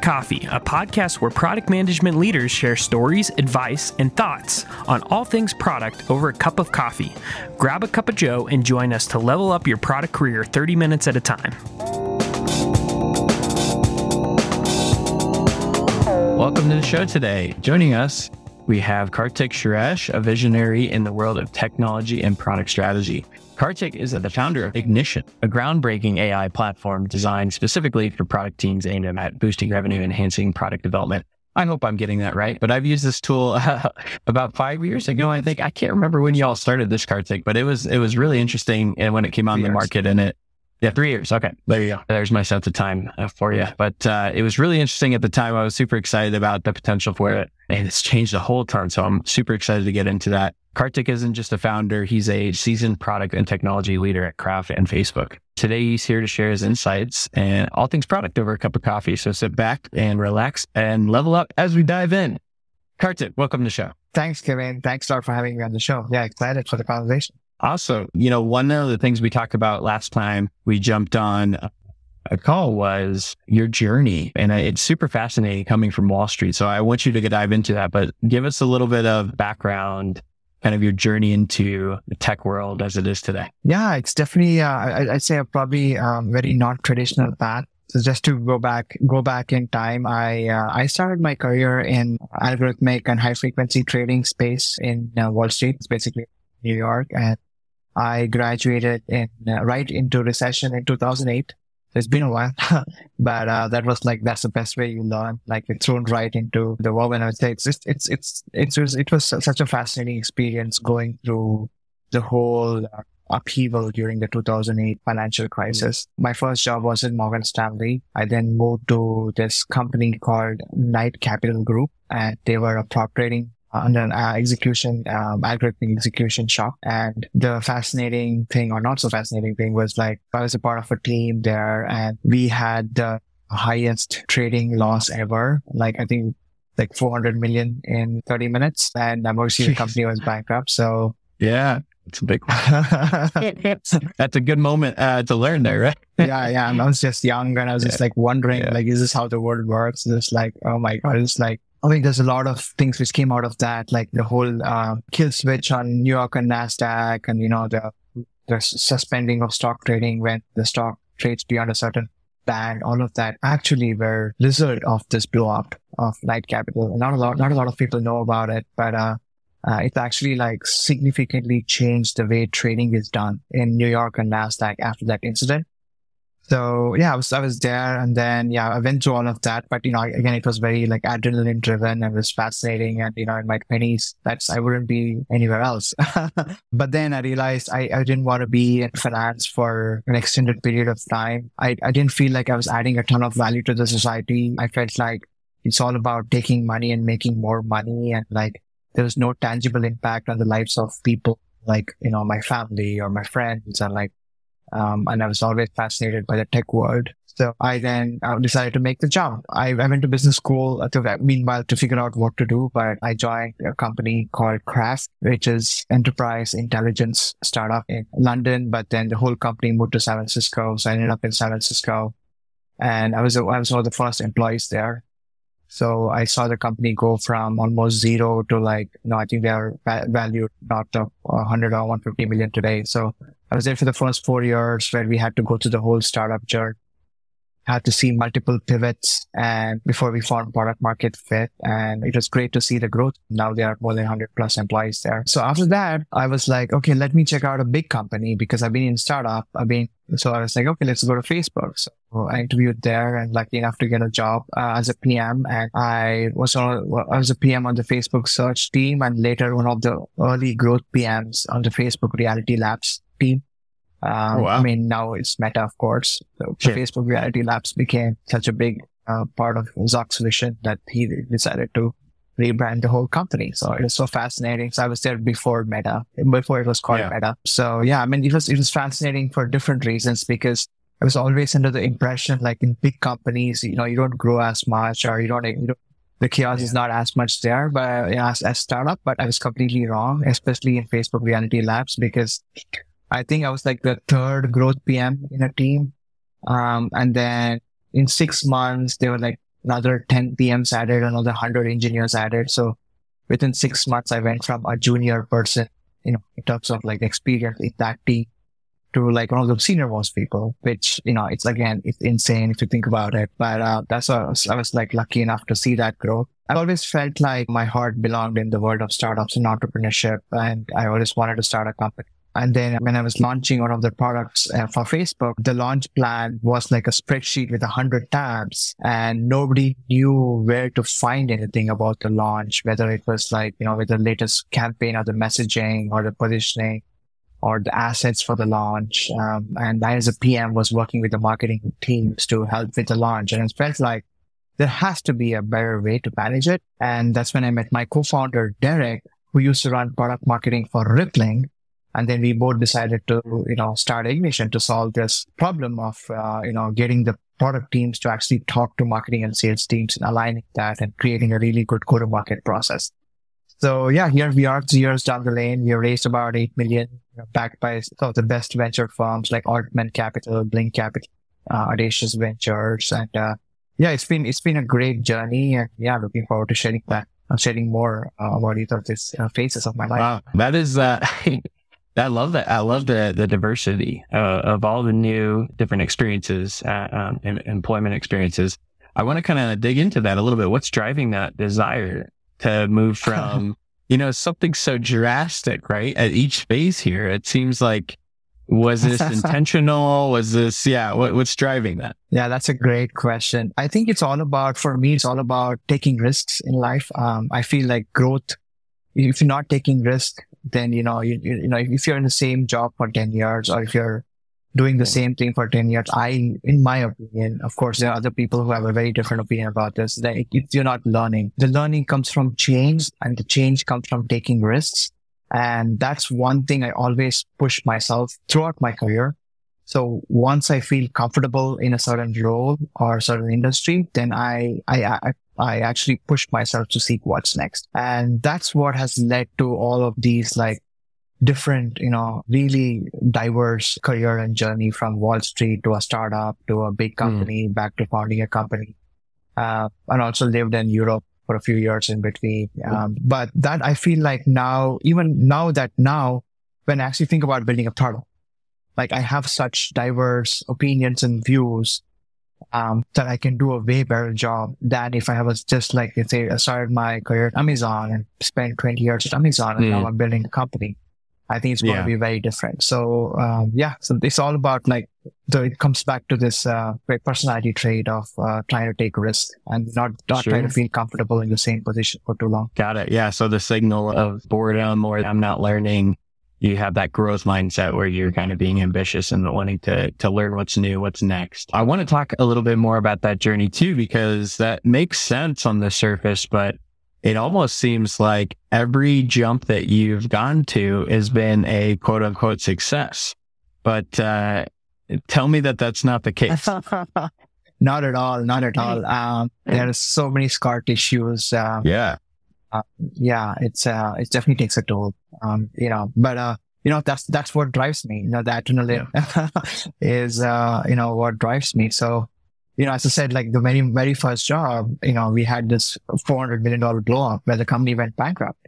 Coffee, a podcast where product management leaders share stories, advice, and thoughts on all things product over a cup of coffee. Grab a cup of Joe and join us to level up your product career 30 minutes at a time. Welcome to the show today. Joining us, we have Karthik Suresh, a visionary in the world of technology and product strategy. Karthik is the founder of Ignition, a groundbreaking AI platform designed specifically for product teams aimed at boosting revenue, enhancing product development. I hope I'm getting that right, but I've used this tool uh, about five years ago. I think I can't remember when y'all started this Karthik, but it was it was really interesting and when it came on the market and it yeah, three years. Okay. There you go. There's my sense of time uh, for you. But uh, it was really interesting at the time. I was super excited about the potential for it. And it's changed a whole ton. So I'm super excited to get into that. Karthik isn't just a founder, he's a seasoned product and technology leader at Craft and Facebook. Today, he's here to share his insights and all things product over a cup of coffee. So sit back and relax and level up as we dive in. Karthik, welcome to the show. Thanks, Kevin. Thanks lot for having me on the show. Yeah, excited for the conversation. Awesome. You know, one of the things we talked about last time we jumped on a call was your journey. And it's super fascinating coming from Wall Street. So I want you to dive into that, but give us a little bit of background, kind of your journey into the tech world as it is today. Yeah, it's definitely, uh, I, would say a probably um, very not traditional path. So just to go back, go back in time, I uh, I started my career in algorithmic and high frequency trading space in uh, Wall Street. It's basically New York, and I graduated in uh, right into recession in 2008. It's been a while, but uh, that was like that's the best way you learn. Like you're thrown right into the world. And I would say it's it's it's it's it was it was such a fascinating experience going through the whole uh, upheaval during the 2008 financial crisis. Mm-hmm. My first job was in Morgan Stanley. I then moved to this company called Knight Capital Group, and they were a prop trading on an uh, execution, um, algorithmic execution shop. And the fascinating thing or not so fascinating thing was like, I was a part of a team there and we had the highest trading loss ever. Like, I think like 400 million in 30 minutes and obviously the company was bankrupt. So yeah. It's a big one. That's a good moment uh, to learn there, right? yeah, yeah. I was just young and I was just like wondering, yeah. like, is this how the world works? Just like, oh my God, it's like I mean, there's a lot of things which came out of that, like the whole uh, kill switch on New York and Nasdaq, and you know the the suspending of stock trading when the stock trades beyond a certain band. All of that actually were result of this blow up of Knight Capital. Not a lot, not a lot of people know about it, but uh, uh, it actually like significantly changed the way trading is done in New York and Nasdaq after that incident. So yeah, I was, I was there and then, yeah, I went through all of that. But, you know, again, it was very like adrenaline driven and was fascinating. And, you know, in my twenties, that's, I wouldn't be anywhere else. but then I realized I, I didn't want to be in finance for an extended period of time. I, I didn't feel like I was adding a ton of value to the society. I felt like it's all about taking money and making more money. And like there was no tangible impact on the lives of people like, you know, my family or my friends and like um, and I was always fascinated by the tech world. So I then uh, decided to make the jump. I, I went to business school to, meanwhile to figure out what to do, but I joined a company called Craft, which is enterprise intelligence startup in London. But then the whole company moved to San Francisco. So I ended up in San Francisco and I was, I was one of the first employees there. So I saw the company go from almost zero to like, you know, I think they are valued not of 100 or 150 million today. So I was there for the first four years where we had to go through the whole startup journey. Had to see multiple pivots and before we found product market fit. And it was great to see the growth. Now there are more than 100 plus employees there. So after that, I was like, okay, let me check out a big company because I've been in startup. I've been, so I was like, okay, let's go to Facebook. So I interviewed there and lucky enough to get a job uh, as a PM. And I was on, I was a PM on the Facebook search team and later one of the early growth PMs on the Facebook Reality Labs team. Um, oh, wow. I mean, now it's Meta, of course. So sure. Facebook Reality Labs became such a big uh, part of Zuck's vision that he decided to rebrand the whole company. So it was so fascinating. So I was there before Meta, before it was called yeah. Meta. So yeah, I mean, it was, it was fascinating for different reasons because I was always under the impression, like in big companies, you know, you don't grow as much or you don't, you don't the chaos yeah. is not as much there, but you know, as a startup, but I was completely wrong, especially in Facebook Reality Labs because I think I was like the third growth PM in a team. Um, and then in six months, there were like another 10 PMs added, another 100 engineers added. So within six months, I went from a junior person, you know, in terms of like experience in that team to like one of the senior most people, which, you know, it's again, it's insane if you think about it. But, uh, that's why I was, I was like lucky enough to see that growth. I always felt like my heart belonged in the world of startups and entrepreneurship. And I always wanted to start a company. And then when I was launching one of the products uh, for Facebook, the launch plan was like a spreadsheet with a hundred tabs and nobody knew where to find anything about the launch, whether it was like, you know, with the latest campaign or the messaging or the positioning or the assets for the launch. Um, and I as a PM was working with the marketing teams to help with the launch. And it felt like there has to be a better way to manage it. And that's when I met my co-founder, Derek, who used to run product marketing for Rippling and then we both decided to, you know, start Ignition to solve this problem of, uh, you know, getting the product teams to actually talk to marketing and sales teams and aligning that and creating a really good go to market process. So yeah, here we are two years down the lane. We raised about 8 million backed by some of the best venture firms like Altman Capital, Blink Capital, uh, Audacious Ventures. And, uh, yeah, it's been, it's been a great journey. And yeah, looking forward to sharing that, uh, sharing more uh, about each of these uh, phases of my life. Wow. That is, uh, I love that. I love the the diversity uh, of all the new different experiences, uh, um, employment experiences. I want to kind of dig into that a little bit. What's driving that desire to move from, you know, something so drastic, right? At each phase here, it seems like, was this intentional? Was this, yeah, what, what's driving that? Yeah, that's a great question. I think it's all about, for me, it's all about taking risks in life. Um, I feel like growth, if you're not taking risk, then you know you, you know if you're in the same job for 10 years or if you're doing the same thing for 10 years i in my opinion of course there are other people who have a very different opinion about this that if you're not learning the learning comes from change and the change comes from taking risks. And that's one thing i always push myself throughout my career. So once I feel comfortable in a certain role or certain industry, then I, I, I, I actually push myself to seek what's next. And that's what has led to all of these like different, you know, really diverse career and journey from Wall Street to a startup to a big hmm. company mm. back to founding a company. Uh, and also lived in Europe for a few years in between. Um, but that I feel like now, even now that now, when I actually think about building a startup, like I have such diverse opinions and views um, that I can do a way better job than if I was just like, let's say I started my career at Amazon and spent 20 years at Amazon and mm. now I'm building a company. I think it's going yeah. to be very different. So, um, yeah, so it's all about like, so it comes back to this, uh, personality trait of, uh, trying to take risks and not, not sure. trying to feel comfortable in the same position for too long. Got it. Yeah. So the signal of boredom or I'm not learning you have that growth mindset where you're kind of being ambitious and wanting to to learn what's new, what's next. I want to talk a little bit more about that journey too, because that makes sense on the surface, but it almost seems like every jump that you've gone to has been a quote unquote success. But uh, tell me that that's not the case. not at all. Not at all. Um, there are so many scar tissues. Uh, yeah uh, yeah, it's uh, it definitely takes a toll. Um, you know, but uh, you know, that's that's what drives me. You know, the adrenaline is uh, you know, what drives me. So, you know, as I said, like the very very first job, you know, we had this four hundred million dollar blow up where the company went bankrupt.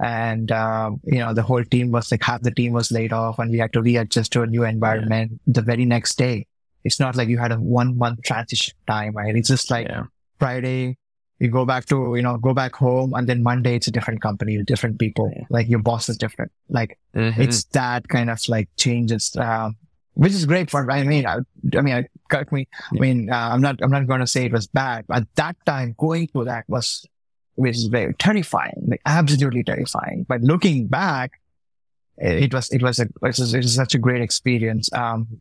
And, um, you know, the whole team was like half the team was laid off and we had to readjust to a new environment yeah. the very next day it's not like you had a one month transition time, right? It's just like yeah. Friday, you go back to, you know, go back home and then Monday it's a different company with different people. Yeah. Like your boss is different. Like mm-hmm. it's that kind of like changes, um, which is great for, I mean, I, I mean, I, correct me. I mean, uh, I'm not, I'm not going to say it was bad. But at that time, going through that was, was very terrifying, like absolutely terrifying. But looking back, it was, it was a, it was, it was such a great experience. Um,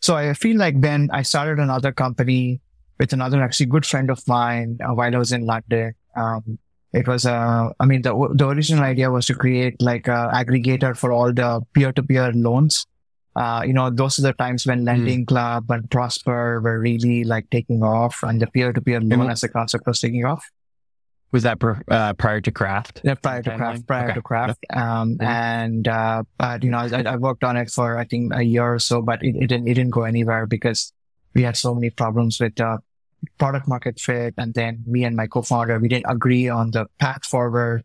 so I feel like when I started another company with another actually good friend of mine uh, while I was in London. Um, it was, uh, I mean, the, the original idea was to create like a aggregator for all the peer-to-peer loans. Uh, you know, those are the times when hmm. Lending mm. Club and Prosper were really like taking off and the peer-to-peer loan as a concept was taking off. Was that uh, prior to Craft? Yeah, prior to Craft, prior okay. to Craft. Um, and, uh, but, you know, I, I, worked on it for, I think, a year or so, but it, it, didn't, it didn't go anywhere because we had so many problems with, uh, product market fit. And then me and my co-founder, we didn't agree on the path forward.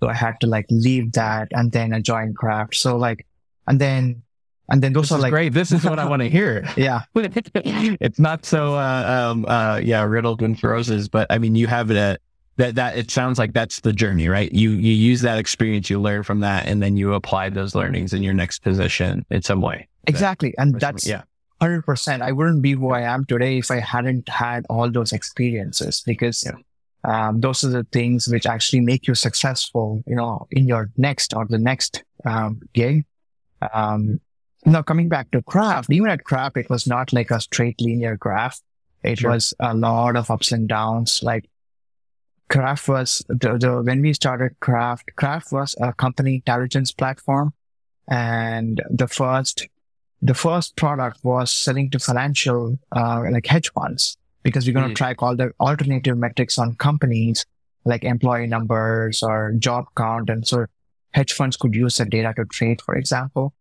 So I had to like leave that and then I joined Craft. So like, and then, and then those this are like, great. This is what I want to hear. yeah. it's not so, uh, um, uh, yeah, riddled with roses, but I mean, you have it at, that that it sounds like that's the journey, right? You you use that experience, you learn from that, and then you apply those learnings in your next position in some way. Exactly, and that's yeah. 100%. I wouldn't be who I am today if I hadn't had all those experiences because yeah. um, those are the things which actually make you successful, you know, in your next or the next um, gig. Um, now coming back to craft, even at craft, it was not like a straight linear graph. It sure. was a lot of ups and downs. Like craft was the, the, when we started craft, craft was a company intelligence platform. And the first the first product was selling to financial, uh, like hedge funds, because we're going to mm. track all the alternative metrics on companies like employee numbers or job count. And so hedge funds could use the data to trade, for example.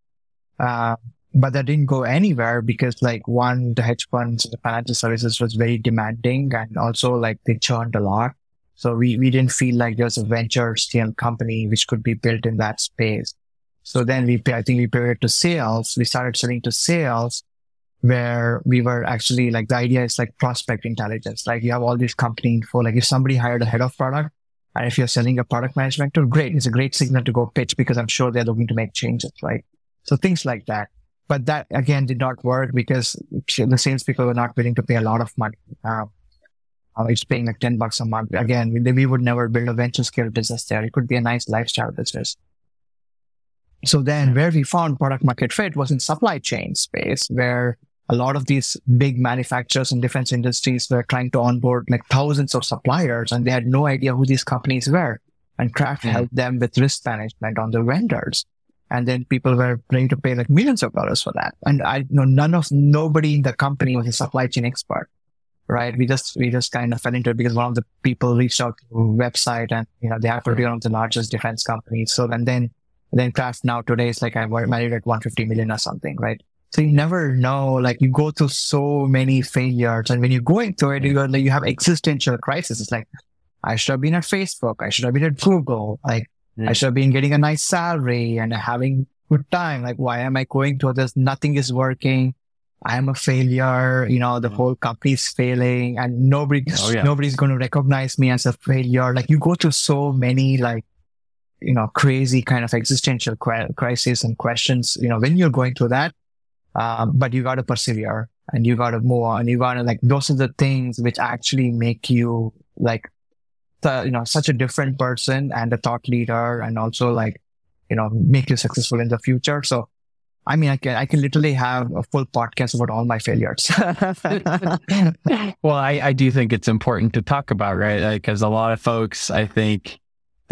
Uh, but that didn't go anywhere because like one, the hedge funds, the financial services was very demanding and also like they churned a lot. So we, we didn't feel like there was a venture scale company which could be built in that space. So then we, I think we pivoted to sales. We started selling to sales where we were actually like the idea is like prospect intelligence. Like you have all these company info. Like if somebody hired a head of product and if you're selling a product management tool, great. It's a great signal to go pitch because I'm sure they're looking to make changes, right? So things like that. But that again did not work because the salespeople were not willing to pay a lot of money. Um, uh, it's paying like 10 bucks a month. Again, we, we would never build a venture scale business there. It could be a nice lifestyle business. So then where we found product market fit was in supply chain space where a lot of these big manufacturers and defense industries were trying to onboard like thousands of suppliers and they had no idea who these companies were. And Craft mm. helped them with risk management on the vendors. And then people were willing to pay like millions of dollars for that. And I know none of, nobody in the company was a supply chain expert, right? We just, we just kind of fell into it because one of the people reached out to website and, you know, they happen to be one of the largest defense companies. So and then then craft now today is like I'm married at 150 million or something, right? So you never know, like you go through so many failures and when you're going through it, you like, you have existential crisis. It's like, I should have been at Facebook. I should have been at Google. Like mm. I should have been getting a nice salary and having good time. Like, why am I going through this? Nothing is working. I am a failure. You know, the mm. whole company is failing and nobody, oh, yeah. nobody's going to recognize me as a failure. Like you go through so many like you know, crazy kind of existential crisis and questions, you know, when you're going through that. Um, but you got to persevere and you got to move on. You got to like, those are the things which actually make you like, the, you know, such a different person and a thought leader and also like, you know, make you successful in the future. So, I mean, I can, I can literally have a full podcast about all my failures. well, I, I do think it's important to talk about, right? Because like, a lot of folks, I think,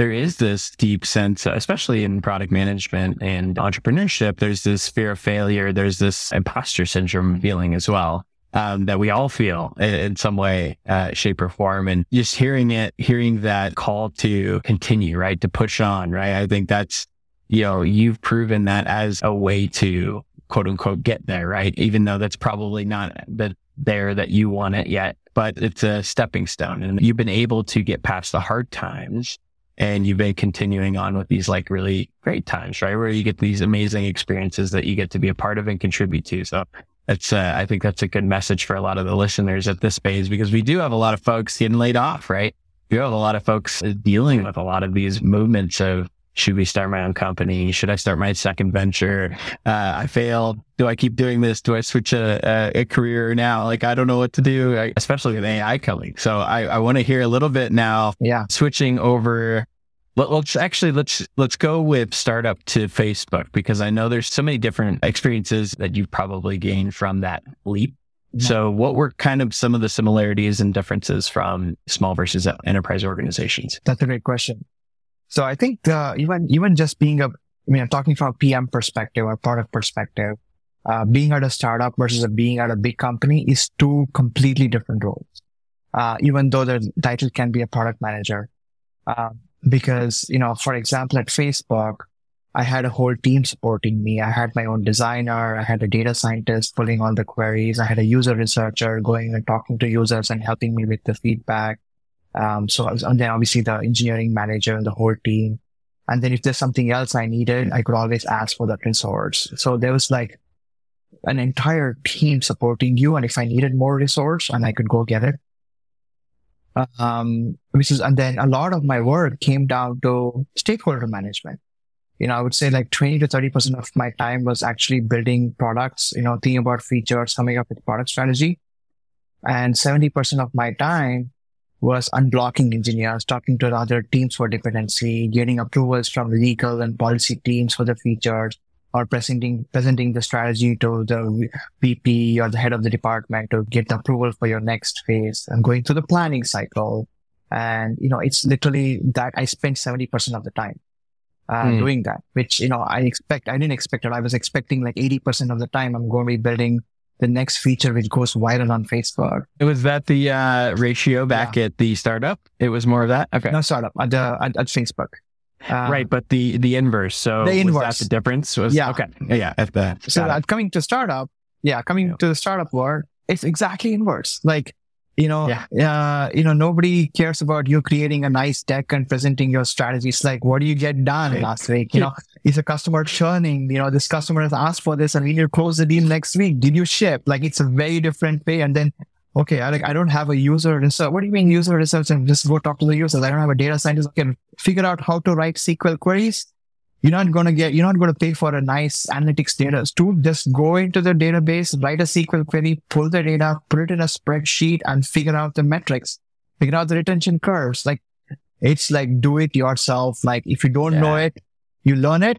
there is this deep sense, especially in product management and entrepreneurship, there's this fear of failure. There's this imposter syndrome feeling as well. Um, that we all feel in, some way, uh, shape or form. And just hearing it, hearing that call to continue, right? To push on, right? I think that's, you know, you've proven that as a way to quote unquote get there, right? Even though that's probably not the there that you want it yet, but it's a stepping stone and you've been able to get past the hard times and you've been continuing on with these like really great times, right? Where you get these amazing experiences that you get to be a part of and contribute to. So That's, uh, I think that's a good message for a lot of the listeners at this phase because we do have a lot of folks getting laid off, right? We have a lot of folks dealing with a lot of these movements of should we start my own company? Should I start my second venture? Uh, I failed. Do I keep doing this? Do I switch a, a, a career now? Like, I don't know what to do, especially with AI coming. So I, I want to hear a little bit now. Yeah. Switching over. Let, us actually let's let's go with startup to Facebook because I know there's so many different experiences that you've probably gained from that leap. Yeah. So, what were kind of some of the similarities and differences from small versus enterprise organizations? That's a great question. So I think uh, even even just being a, I mean, I'm talking from a PM perspective or product perspective. Uh, being at a startup versus being at a big company is two completely different roles. Uh, even though the title can be a product manager, um, because you know, for example, at Facebook, I had a whole team supporting me. I had my own designer. I had a data scientist pulling all the queries. I had a user researcher going and talking to users and helping me with the feedback. Um, so and then obviously the engineering manager and the whole team. And then if there's something else I needed, I could always ask for that resource. So there was like an entire team supporting you. And if I needed more resource and I could go get it. Um, which is, and then a lot of my work came down to stakeholder management. You know, I would say like 20 to 30% of my time was actually building products, you know, thinking about features, coming up with product strategy. And 70% of my time was unblocking engineers, talking to other teams for dependency, getting approvals from legal and policy teams for the features, or presenting presenting the strategy to the VP or the head of the department to get the approval for your next phase, and going through the planning cycle. And you know, it's literally that I spent seventy percent of the time uh, mm. doing that, which you know I expect. I didn't expect it. I was expecting like eighty percent of the time I'm going to be building the next feature which goes viral on Facebook. It Was that the uh, ratio back yeah. at the startup? It was more of that. Okay, no startup at the at, at Facebook. Uh, right, but the the inverse. So the inverse. the difference? Was, yeah. Okay. Yeah. At the so coming to startup, yeah, coming yeah. to the startup world, it's exactly inverse. Like you know, yeah. uh, you know, nobody cares about you creating a nice deck and presenting your strategies. Like, what do you get done right. last week? You know, is a customer churning? You know, this customer has asked for this and we need to close the deal next week. Did you ship? Like, it's a very different way. And then, okay, I like, I don't have a user research. What do you mean user research? And just go talk to the users. I don't have a data scientist who can figure out how to write SQL queries. You're not going to get, you're not going to pay for a nice analytics data tool. Just go into the database, write a SQL query, pull the data, put it in a spreadsheet and figure out the metrics, figure out the retention curves. Like it's like do it yourself. Like if you don't yeah. know it, you learn it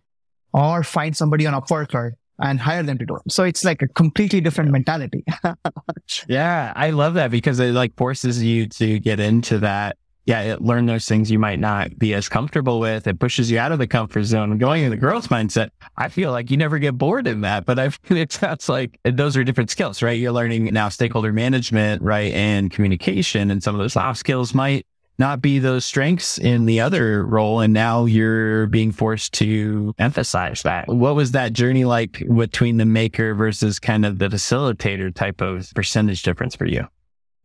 or find somebody on a Upwork and hire them to do it. So it's like a completely different mentality. yeah. I love that because it like forces you to get into that yeah, it, learn those things you might not be as comfortable with. It pushes you out of the comfort zone. Going in the growth mindset, I feel like you never get bored in that. But I feel it sounds like those are different skills, right? You're learning now stakeholder management, right, and communication, and some of those soft skills might not be those strengths in the other role. And now you're being forced to emphasize that. What was that journey like between the maker versus kind of the facilitator type of percentage difference for you?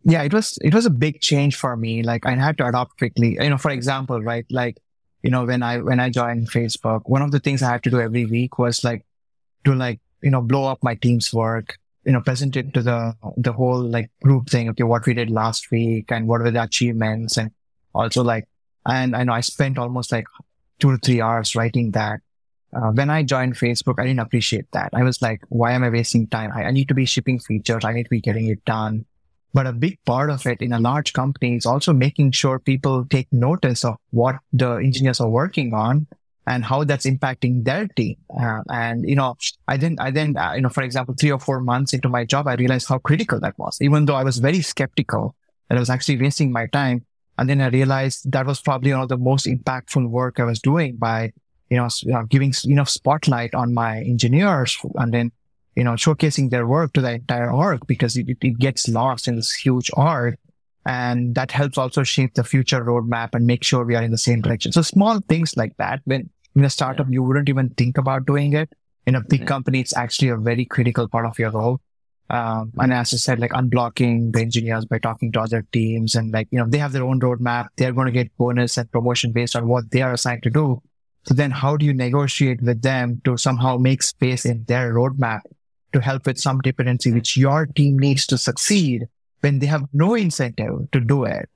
Yeah, it was, it was a big change for me. Like I had to adopt quickly. You know, for example, right? Like, you know, when I, when I joined Facebook, one of the things I had to do every week was like to like, you know, blow up my team's work, you know, present it to the, the whole like group thing. Okay. What we did last week and what were the achievements and also like, and I know I spent almost like two to three hours writing that. Uh, when I joined Facebook, I didn't appreciate that. I was like, why am I wasting time? I, I need to be shipping features. I need to be getting it done. But a big part of it in a large company is also making sure people take notice of what the engineers are working on and how that's impacting their team. Uh, and, you know, I then, I then, uh, you know, for example, three or four months into my job, I realized how critical that was, even though I was very skeptical that I was actually wasting my time. And then I realized that was probably one of the most impactful work I was doing by, you know, giving enough spotlight on my engineers and then you know, showcasing their work to the entire org because it, it gets lost in this huge org. And that helps also shape the future roadmap and make sure we are in the same direction. So small things like that, when in a startup, you wouldn't even think about doing it. In a big company, it's actually a very critical part of your role. Um, and as I said, like unblocking the engineers by talking to other teams and like, you know, they have their own roadmap. They're going to get bonus and promotion based on what they are assigned to do. So then how do you negotiate with them to somehow make space in their roadmap to help with some dependency which your team needs to succeed when they have no incentive to do it.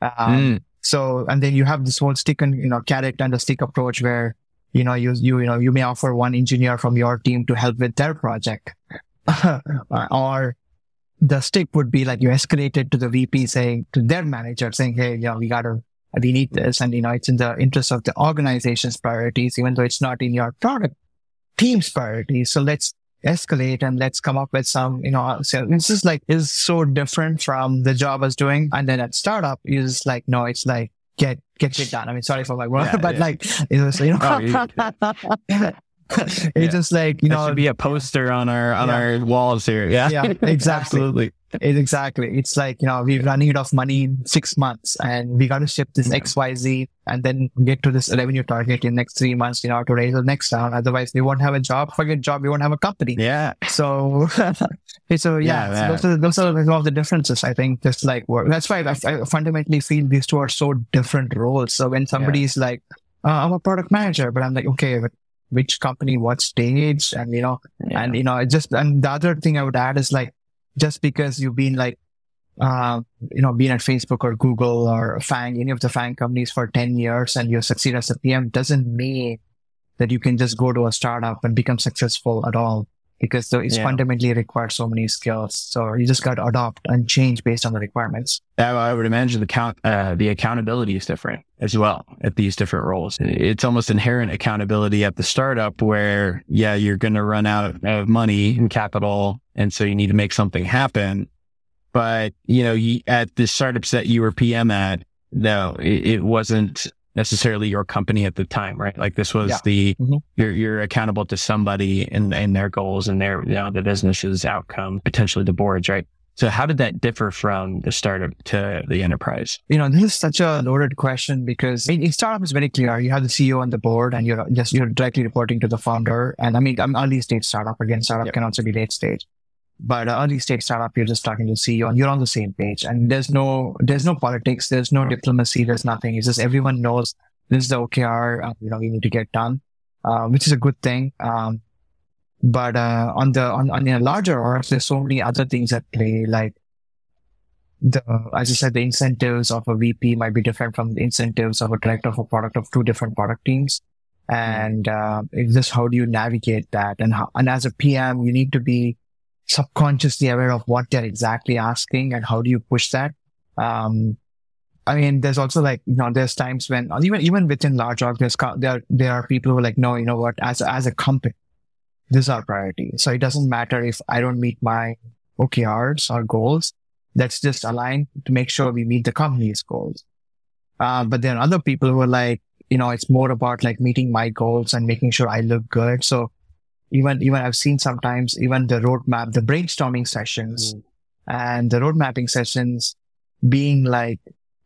Um, mm. So, and then you have this whole stick and, you know, carrot and the stick approach where, you know, you, you, you know, you may offer one engineer from your team to help with their project. or the stick would be like you escalate it to the VP saying to their manager saying, Hey, you know, we gotta, we need this. And, you know, it's in the interest of the organization's priorities, even though it's not in your product team's priorities. So let's escalate and let's come up with some, you know, so this is like, is so different from the job I was doing. And then at startup is like, no, it's like, get, get shit done. I mean, sorry for my word, yeah, but yeah. like, it was, you oh, know, oh, it's yeah. just like, you that know, be a poster on our, on our walls here. Yeah. Yeah, exactly. Absolutely. It, exactly. It's like, you know, we're running out of money in six months and we got to ship this yeah. XYZ and then get to this revenue target in next three months, you know, to raise the next round. Otherwise, we won't have a job. Forget job. We won't have a company. Yeah. So, so yeah, yeah so those, are, those are some of the differences, I think, just like work. That's why I, I, fundamentally feel these two are so different roles. So when somebody's yeah. like, uh, I'm a product manager, but I'm like, okay, but which company, what stage, and you know, yeah. and you know, just and the other thing I would add is like just because you've been like, uh, you know, been at Facebook or Google or FANG, any of the FANG companies for 10 years and you succeed as a PM doesn't mean that you can just go to a startup and become successful at all because it's yeah. fundamentally requires so many skills. So you just got to adopt and change based on the requirements. I would imagine the count, uh, the accountability is different as well at these different roles. It's almost inherent accountability at the startup where, yeah, you're going to run out of money and capital. And so you need to make something happen. But, you know, you, at the startups that you were PM at, no, it, it wasn't necessarily your company at the time, right? Like this was yeah. the mm-hmm. you're you're accountable to somebody and and their goals and their you know the business's outcome, potentially the boards, right? So how did that differ from the startup to the enterprise? You know, this is such a loaded question because in, in startup is very clear. You have the CEO on the board and you're just you're directly reporting to the founder. And I mean, I'm early stage startup again. Startup yep. can also be late stage. But early stage startup, you're just talking to CEO and you're on the same page. And there's no, there's no politics. There's no diplomacy. There's nothing. It's just everyone knows this is the OKR, uh, you know, we need to get done, uh, which is a good thing. Um, but, uh, on the, on, on a larger org, there's so many other things at play, like the, as you said, the incentives of a VP might be different from the incentives of a director of a product of two different product teams. And, uh, it's just how do you navigate that? And how, and as a PM, you need to be, subconsciously aware of what they're exactly asking and how do you push that. Um, I mean, there's also like, you know, there's times when even, even within large org, there's, there, there are people who are like, no, you know what, as, as a company, this is our priority. So it doesn't matter if I don't meet my OKRs or goals. Let's just align to make sure we meet the company's goals. Uh, but are other people who are like, you know, it's more about like meeting my goals and making sure I look good. So even even I've seen sometimes even the roadmap, the brainstorming sessions mm. and the road mapping sessions being like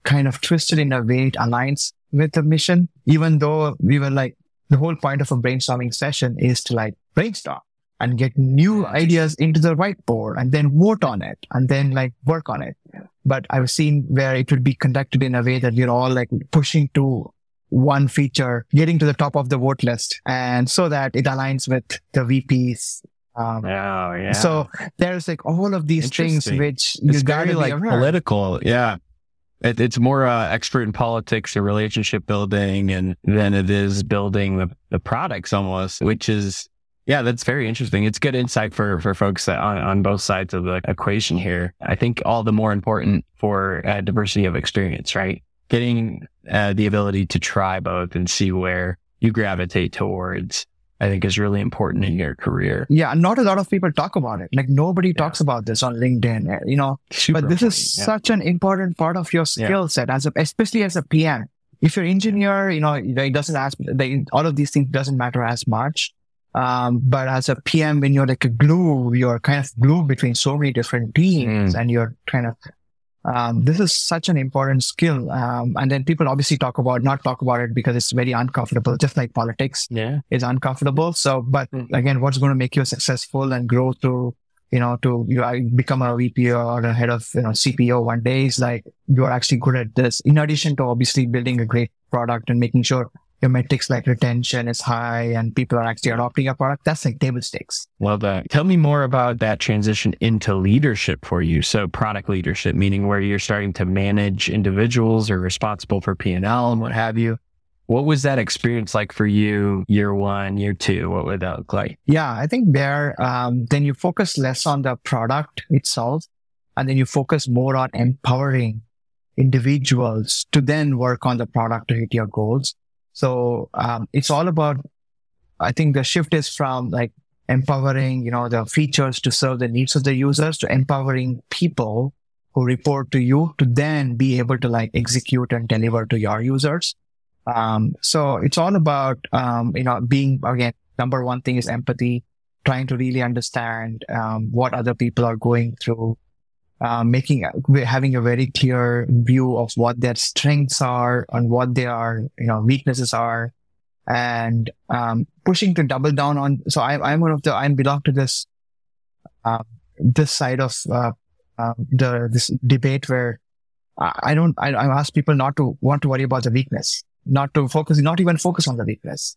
kind of twisted in a way it aligns with the mission, even though we were like the whole point of a brainstorming session is to like brainstorm and get new ideas into the whiteboard and then vote on it and then like work on it. But I've seen where it would be conducted in a way that we're all like pushing to one feature getting to the top of the vote list and so that it aligns with the VPs. Um, oh, yeah. So there's like all of these things which it's very like aware. political. Yeah. It, it's more uh, expert in politics or relationship building and than it is building the, the products almost, which is, yeah, that's very interesting. It's good insight for, for folks on, on both sides of the equation here. I think all the more important for uh, diversity of experience, right? Getting uh, the ability to try both and see where you gravitate towards, I think is really important in your career. Yeah. Not a lot of people talk about it. Like nobody yeah. talks about this on LinkedIn, eh, you know, Super but this is yeah. such an important part of your skill yeah. set as a, especially as a PM. If you're engineer, you know, it doesn't ask, they, all of these things doesn't matter as much. Um, but as a PM, when you're like a glue, you're kind of glue between so many different teams mm. and you're kind of um, this is such an important skill. Um, and then people obviously talk about, not talk about it because it's very uncomfortable, just like politics yeah. is uncomfortable. So, but mm-hmm. again, what's going to make you successful and grow to, you know, to you become a VP or a head of, you know, CPO one day is like, you're actually good at this. In addition to obviously building a great product and making sure your metrics like retention is high and people are actually adopting your product, that's like table stakes. Love that. Tell me more about that transition into leadership for you. So product leadership, meaning where you're starting to manage individuals or responsible for P&L and what have you. What was that experience like for you year one, year two? What would that look like? Yeah, I think there, um, then you focus less on the product itself and then you focus more on empowering individuals to then work on the product to hit your goals. So um, it's all about, I think the shift is from like empowering, you know, the features to serve the needs of the users to empowering people who report to you to then be able to like execute and deliver to your users. Um, so it's all about, um, you know, being again, number one thing is empathy, trying to really understand, um, what other people are going through, uh, making having a very clear view of what their strengths are and what their you know weaknesses are, and um, pushing to double down on. So I, am one of the I belong to this uh, this side of uh, uh, the this debate where I don't I, I ask people not to want to worry about the weakness, not to focus, not even focus on the weakness,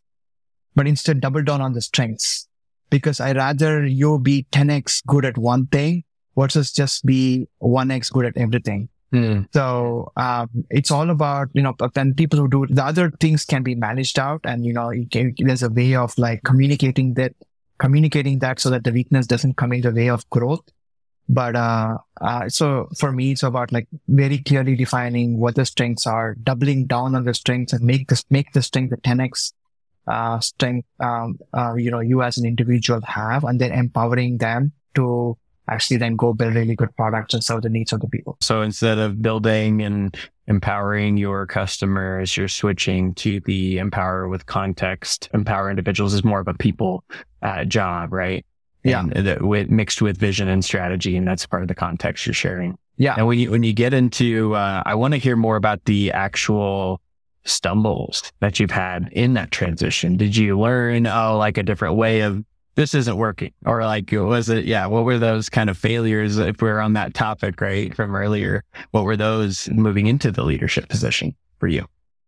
but instead double down on the strengths. Because I rather you be 10x good at one thing versus just be 1x good at everything. Mm. So um, it's all about you know then people who do the other things can be managed out, and you know can, there's a way of like communicating that communicating that so that the weakness doesn't come in the way of growth. But uh, uh, so for me, it's about like very clearly defining what the strengths are, doubling down on the strengths, and make this make the strength the 10x uh, strength um, uh, you know you as an individual have, and then empowering them to actually then go build really good products and serve the needs of the people. So instead of building and empowering your customers, you're switching to the empower with context, empower individuals is more of a people uh, job, right? Yeah. And with, mixed with vision and strategy. And that's part of the context you're sharing. Yeah. And when you, when you get into, uh, I want to hear more about the actual stumbles that you've had in that transition. Did you learn, oh, like a different way of this isn't working. Or like was it yeah what were those kind of failures if we are on that topic right from earlier? What were those moving into the leadership position for you?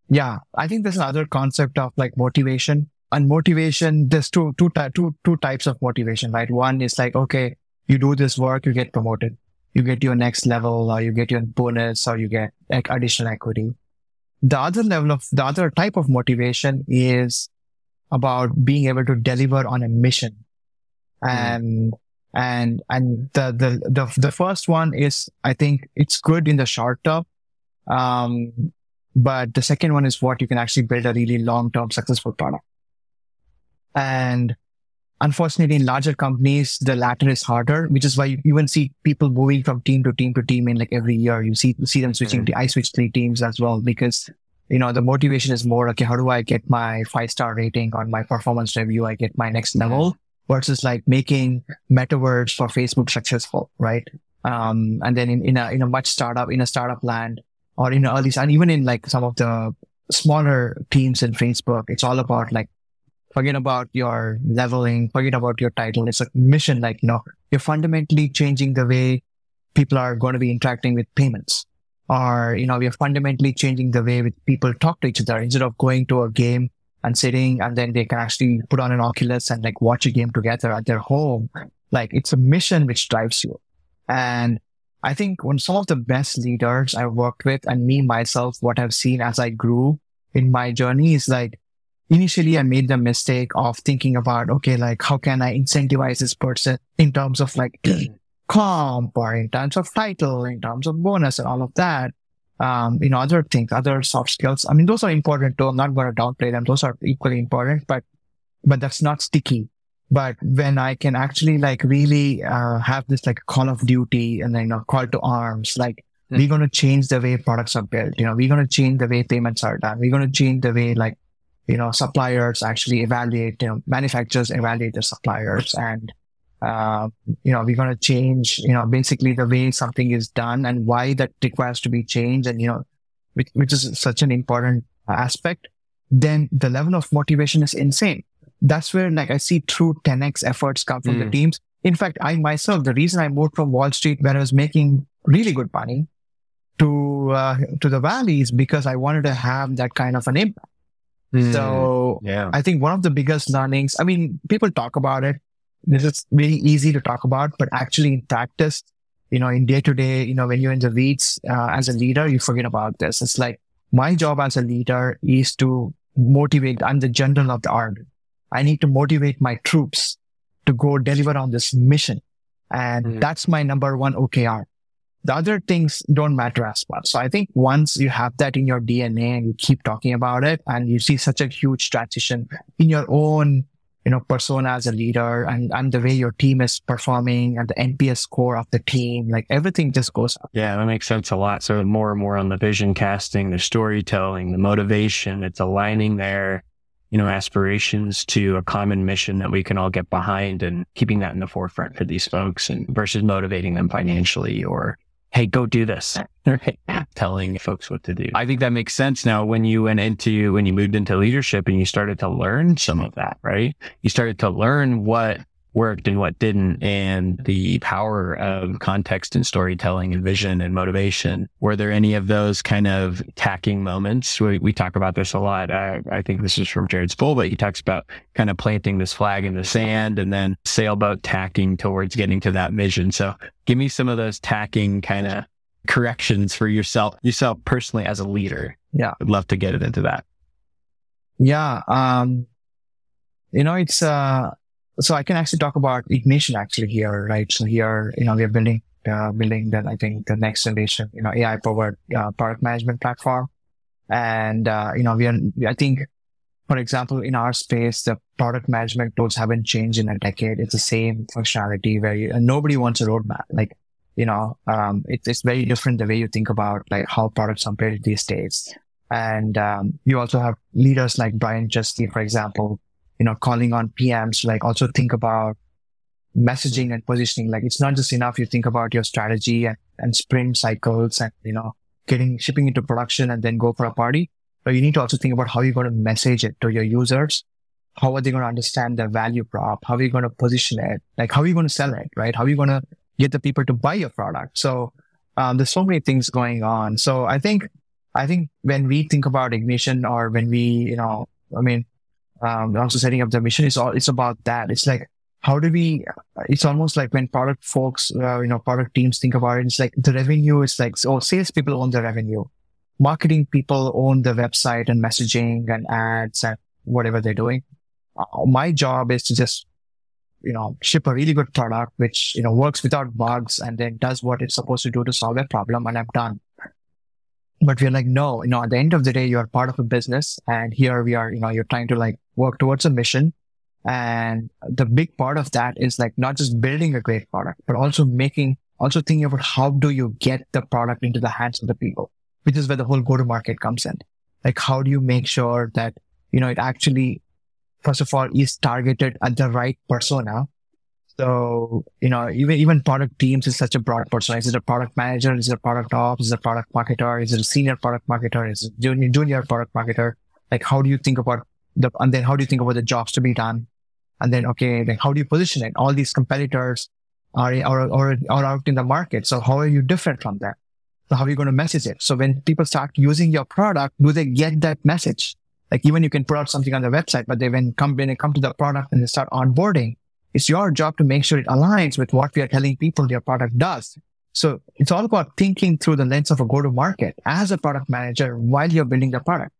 Yeah i think there's another concept of like motivation. And motivation there's two two two two types of motivation right? One is like okay you do this work you get promoted. You get your next level or you get your bonus or you get like additional equity. The other level of the other type of motivation is about being able to deliver on a mission. Mm. And, and, and the, the, the, the first one is, I think it's good in the short term. Um, but the second one is what you can actually build a really long-term successful product. And unfortunately, in larger companies, the latter is harder, which is why you even see people moving from team to team to team in like every year. You see, see them switching mm. to, I switched three teams as well because you know, the motivation is more, okay, how do I get my five star rating on my performance review? I get my next level versus like making metaverse for Facebook successful, right? Um, and then in, in a, in a much startup, in a startup land or in early, and even in like some of the smaller teams in Facebook, it's all about like, forget about your leveling, forget about your title. It's a mission, like, you know, you're fundamentally changing the way people are going to be interacting with payments or, you know, we are fundamentally changing the way with people talk to each other instead of going to a game and sitting and then they can actually put on an Oculus and like watch a game together at their home. Like it's a mission which drives you. And I think when some of the best leaders I've worked with and me myself, what I've seen as I grew in my journey is like, initially I made the mistake of thinking about, okay, like how can I incentivize this person in terms of like comp or in terms of title, in terms of bonus and all of that. Um, you know, other things, other soft skills. I mean, those are important too. I'm not going to downplay them. Those are equally important, but, but that's not sticky. But when I can actually like really, uh, have this like call of duty and then, you know, call to arms, like mm-hmm. we're going to change the way products are built. You know, we're going to change the way payments are done. We're going to change the way like, you know, suppliers actually evaluate, you know, manufacturers evaluate their suppliers and, uh, you know, we're going to change, you know, basically the way something is done and why that requires to be changed. And, you know, which, which is such an important aspect, then the level of motivation is insane. That's where like I see true 10x efforts come from mm. the hmm. teams. In fact, I myself, the reason I moved from Wall Street where I was making really good money to, uh, to the valley is because I wanted to have that kind of an impact. Mm, so yeah. I think one of the biggest learnings, I mean, people talk about it. This is very easy to talk about, but actually in practice, you know, in day to day, you know, when you're in the weeds uh, as a leader, you forget about this. It's like my job as a leader is to motivate. I'm the general of the army. I need to motivate my troops to go deliver on this mission. And mm. that's my number one OKR. The other things don't matter as much. So I think once you have that in your DNA and you keep talking about it and you see such a huge transition in your own, you know, persona as a leader and, and the way your team is performing and the NPS score of the team, like everything just goes up. Yeah, that makes sense a lot. So more and more on the vision casting, the storytelling, the motivation, it's aligning their, you know, aspirations to a common mission that we can all get behind and keeping that in the forefront for these folks and versus motivating them financially or, Hey, go do this. Right? Telling folks what to do. I think that makes sense now when you went into, when you moved into leadership and you started to learn some of that, right? You started to learn what worked and what didn't and the power of context and storytelling and vision and motivation. Were there any of those kind of tacking moments? We, we talk about this a lot. I, I think this is from Jared Spool, but he talks about kind of planting this flag in the sand and then sailboat tacking towards getting to that vision. So give me some of those tacking kind of corrections for yourself, yourself personally as a leader. Yeah. I'd love to get it into that. Yeah. Um, you know, it's, uh, so I can actually talk about Ignition actually here, right? So here, you know, we're building, uh, building that I think the next generation, you know, AI powered uh, product management platform. And, uh, you know, we are, I think, for example, in our space, the product management tools haven't changed in a decade. It's the same functionality where you, nobody wants a roadmap. Like, you know, um, it, it's very different the way you think about like how products are built these days. And, um, you also have leaders like Brian Chesky, for example, you know, calling on PMs, like also think about messaging and positioning. Like it's not just enough you think about your strategy and, and sprint cycles and, you know, getting shipping into production and then go for a party. But you need to also think about how you're going to message it to your users. How are they going to understand the value prop? How are you going to position it? Like how are you going to sell it? Right? How are you going to get the people to buy your product? So, um, there's so many things going on. So I think, I think when we think about ignition or when we, you know, I mean, um, also setting up the mission is all, it's about that. It's like, how do we, it's almost like when product folks, uh, you know, product teams think about it, it's like the revenue is like, oh, salespeople own the revenue. Marketing people own the website and messaging and ads and whatever they're doing. Uh, my job is to just, you know, ship a really good product, which, you know, works without bugs and then does what it's supposed to do to solve a problem and I'm done. But we're like, no, you know, at the end of the day, you're part of a business. And here we are, you know, you're trying to like work towards a mission. And the big part of that is like not just building a great product, but also making, also thinking about how do you get the product into the hands of the people, which is where the whole go to market comes in. Like, how do you make sure that, you know, it actually, first of all, is targeted at the right persona so, you know, even, even product teams is such a broad person. Is it a product manager? Is it a product ops? Is it a product marketer? Is it a senior product marketer? Is it junior, junior product marketer? Like, how do you think about the, and then how do you think about the jobs to be done? And then, okay, then how do you position it? All these competitors are, are, are, are out in the market. So how are you different from them? So how are you going to message it? So when people start using your product, do they get that message? Like even you can put out something on the website, but they when come, when they come to the product and they start onboarding, it's your job to make sure it aligns with what we are telling people your product does. So it's all about thinking through the lens of a go-to-market as a product manager while you're building the product.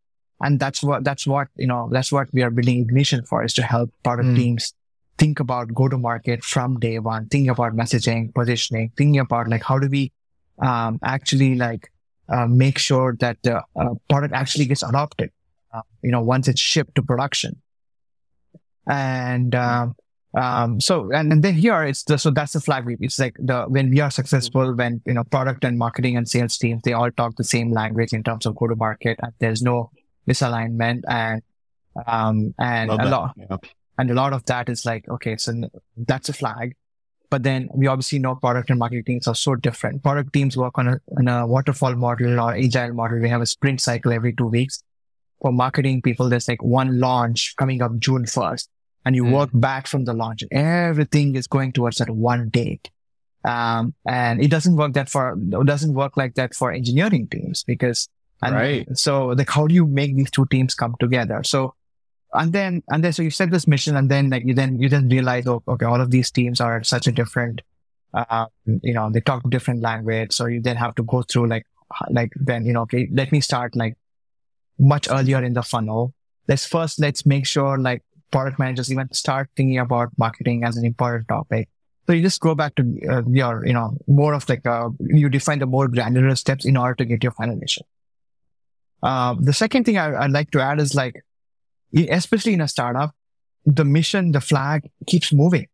And that's what, that's what, you know, that's what we are building Ignition for is to help product mm. teams think about go-to-market from day one, thinking about messaging, positioning, thinking about like, how do we, um, actually like, uh, make sure that the uh, product actually gets adopted, uh, you know, once it's shipped to production. And, um, um, so, and, and then here it's the, so that's the flag weave. It's like the, when we are successful, when, you know, product and marketing and sales teams, they all talk the same language in terms of go to market and there's no misalignment and, um, and Love a that. lot, and a lot of that is like, okay, so that's a flag. But then we obviously know product and marketing teams are so different. Product teams work on a, on a waterfall model or agile model. We have a sprint cycle every two weeks. For marketing people, there's like one launch coming up June 1st and you mm. work back from the launch. Everything is going towards that one date. Um, and it doesn't work that for, it doesn't work like that for engineering teams because, And right. so like, how do you make these two teams come together? So, and then, and then, so you set this mission and then like you then, you then realize, oh, okay, all of these teams are at such a different, uh, you know, they talk different language. So you then have to go through like, like then, you know, okay, let me start like much earlier in the funnel. Let's first, let's make sure like product managers even start thinking about marketing as an important topic. So you just go back to uh, your, you know, more of like, uh, you define the more granular steps in order to get your final mission. Uh, the second thing I, would like to add is like, especially in a startup, the mission, the flag keeps moving.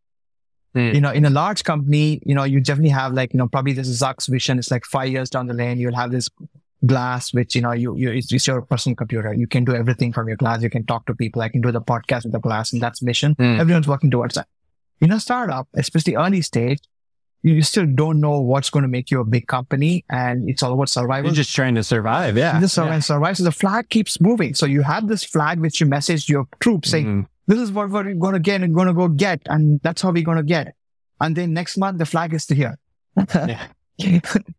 Mm. You know, in a large company, you know, you definitely have like, you know, probably this is Zuck's vision. It's like five years down the lane, you'll have this glass, which, you know, you, you, it's, it's your personal computer. You can do everything from your glass. You can talk to people. I can do the podcast with the glass and that's mission. Mm. Everyone's working towards that. In a startup, especially early stage, you still don't know what's going to make you a big company and it's all about survival. You're just trying to survive. Yeah. You just survive, yeah. survive. So the flag keeps moving. So you have this flag which you message your troops saying, mm-hmm. this is what we're going to get and going to go get. And that's how we're going to get. And then next month, the flag is here. yeah.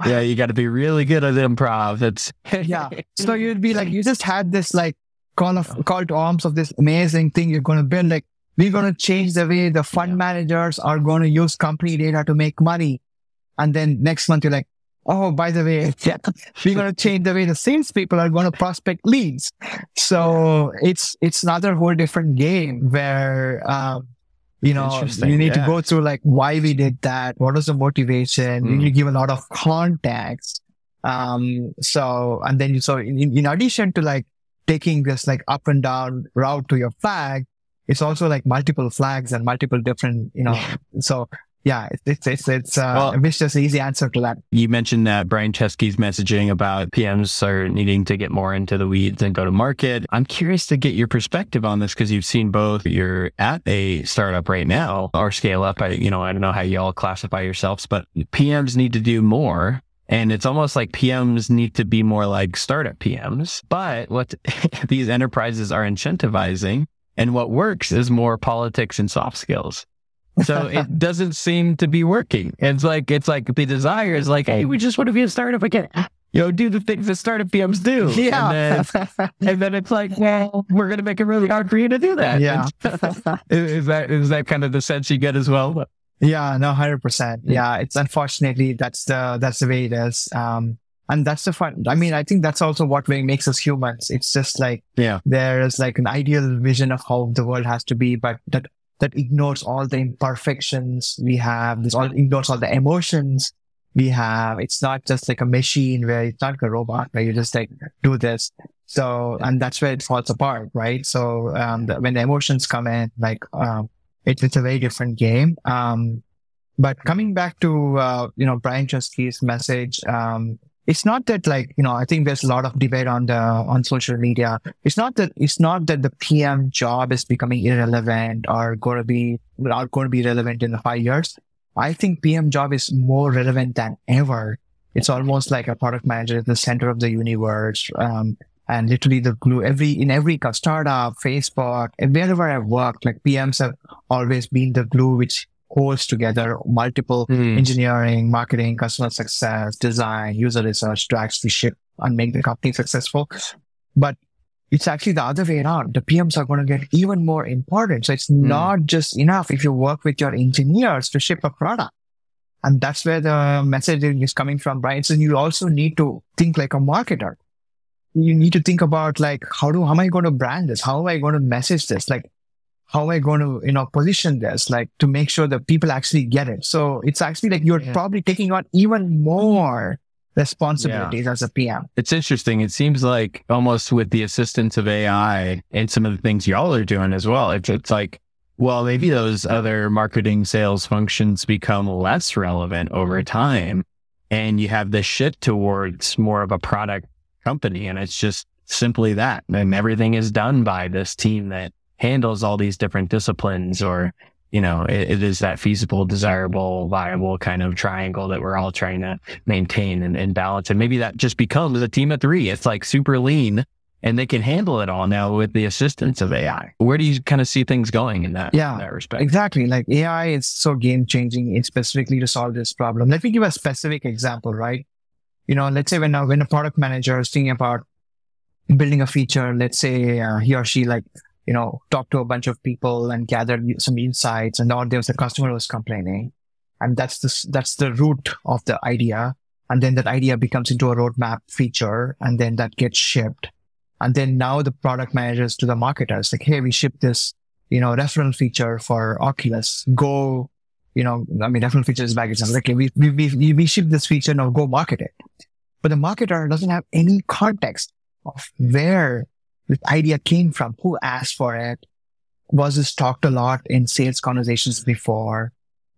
yeah, you got to be really good at improv. It's yeah. So you'd be like, you just had this like call of call to arms of this amazing thing you're going to build. Like we're going to change the way the fund yeah. managers are going to use company data to make money. And then next month you're like, oh, by the way, yeah, we're going to change the way the salespeople are going to prospect leads. So it's, it's another whole different game where, um, you know, you need yeah. to go through like why we did that. What was the motivation? Mm. You need to give a lot of context. Um, so, and then you, so in, in addition to like taking this like up and down route to your flag, it's also like multiple flags and multiple different, you know, so yeah, it's, it's, it's, uh, well, it's just an easy answer to that. You mentioned that Brian Chesky's messaging about PMs are needing to get more into the weeds and go to market. I'm curious to get your perspective on this because you've seen both. You're at a startup right now or scale up. I, you know, I don't know how y'all classify yourselves, but PMs need to do more and it's almost like PMs need to be more like startup PMs. But what these enterprises are incentivizing and what works is more politics and soft skills. So it doesn't seem to be working. It's like it's like the desire is like, hey, we just want to be a startup again. You know, do the things that startup PMs do. Yeah. And then, and then it's like, well, we're going to make it really hard for you to do that. Yeah. is that is that kind of the sense you get as well? Yeah, no, hundred percent. Yeah, it's unfortunately that's the that's the way it is. Um, and that's the fun. I mean, I think that's also what makes us humans. It's just like, yeah, there is like an ideal vision of how the world has to be, but that that ignores all the imperfections we have. This all ignores all the emotions we have. It's not just like a machine where it's not like a robot where you just like do this. So, and that's where it falls apart, right? So, um, the, when the emotions come in, like, um, it, it's a very different game. Um, but coming back to, uh, you know, Brian Chesky's message, um, it's not that like, you know, I think there's a lot of debate on the, on social media. It's not that, it's not that the PM job is becoming irrelevant or going to be, not going to be relevant in the five years. I think PM job is more relevant than ever. It's almost like a product manager at the center of the universe. Um, and literally the glue every, in every startup, Facebook, wherever I've worked, like PMs have always been the glue which holds together multiple mm. engineering, marketing, customer success, design, user research to actually ship and make the company successful. But it's actually the other way around. The PMs are going to get even more important. So it's mm. not just enough if you work with your engineers to ship a product. And that's where the messaging is coming from, right? So you also need to think like a marketer. You need to think about like, how do, how am I going to brand this? How am I going to message this? Like, how am I going to, you know, position this, like to make sure that people actually get it? So it's actually like you're yeah. probably taking on even more responsibilities yeah. as a PM. It's interesting. It seems like almost with the assistance of AI and some of the things y'all are doing as well, it's, it's like, well, maybe those other marketing sales functions become less relevant over time and you have this shift towards more of a product company. And it's just simply that. And everything is done by this team that handles all these different disciplines or, you know, it, it is that feasible, desirable, viable kind of triangle that we're all trying to maintain and, and balance. And maybe that just becomes a team of three. It's like super lean and they can handle it all now with the assistance of AI. Where do you kind of see things going in that, yeah, in that respect? Exactly. Like AI is so game changing specifically to solve this problem. Let me give a specific example, right? you know, let's say when a, when a product manager is thinking about building a feature, let's say uh, he or she like, you know, talk to a bunch of people and gather some insights and or there was a customer was complaining. And that's the, that's the root of the idea. And then that idea becomes into a roadmap feature and then that gets shipped. And then now the product managers to the marketers like, Hey, we shipped this, you know, referral feature for Oculus. Go, you know, I mean, referral feature is baggage. Like, okay, we, we, we, we ship this feature now go market it. But the marketer doesn't have any context of where the idea came from, who asked for it, was this talked a lot in sales conversations before,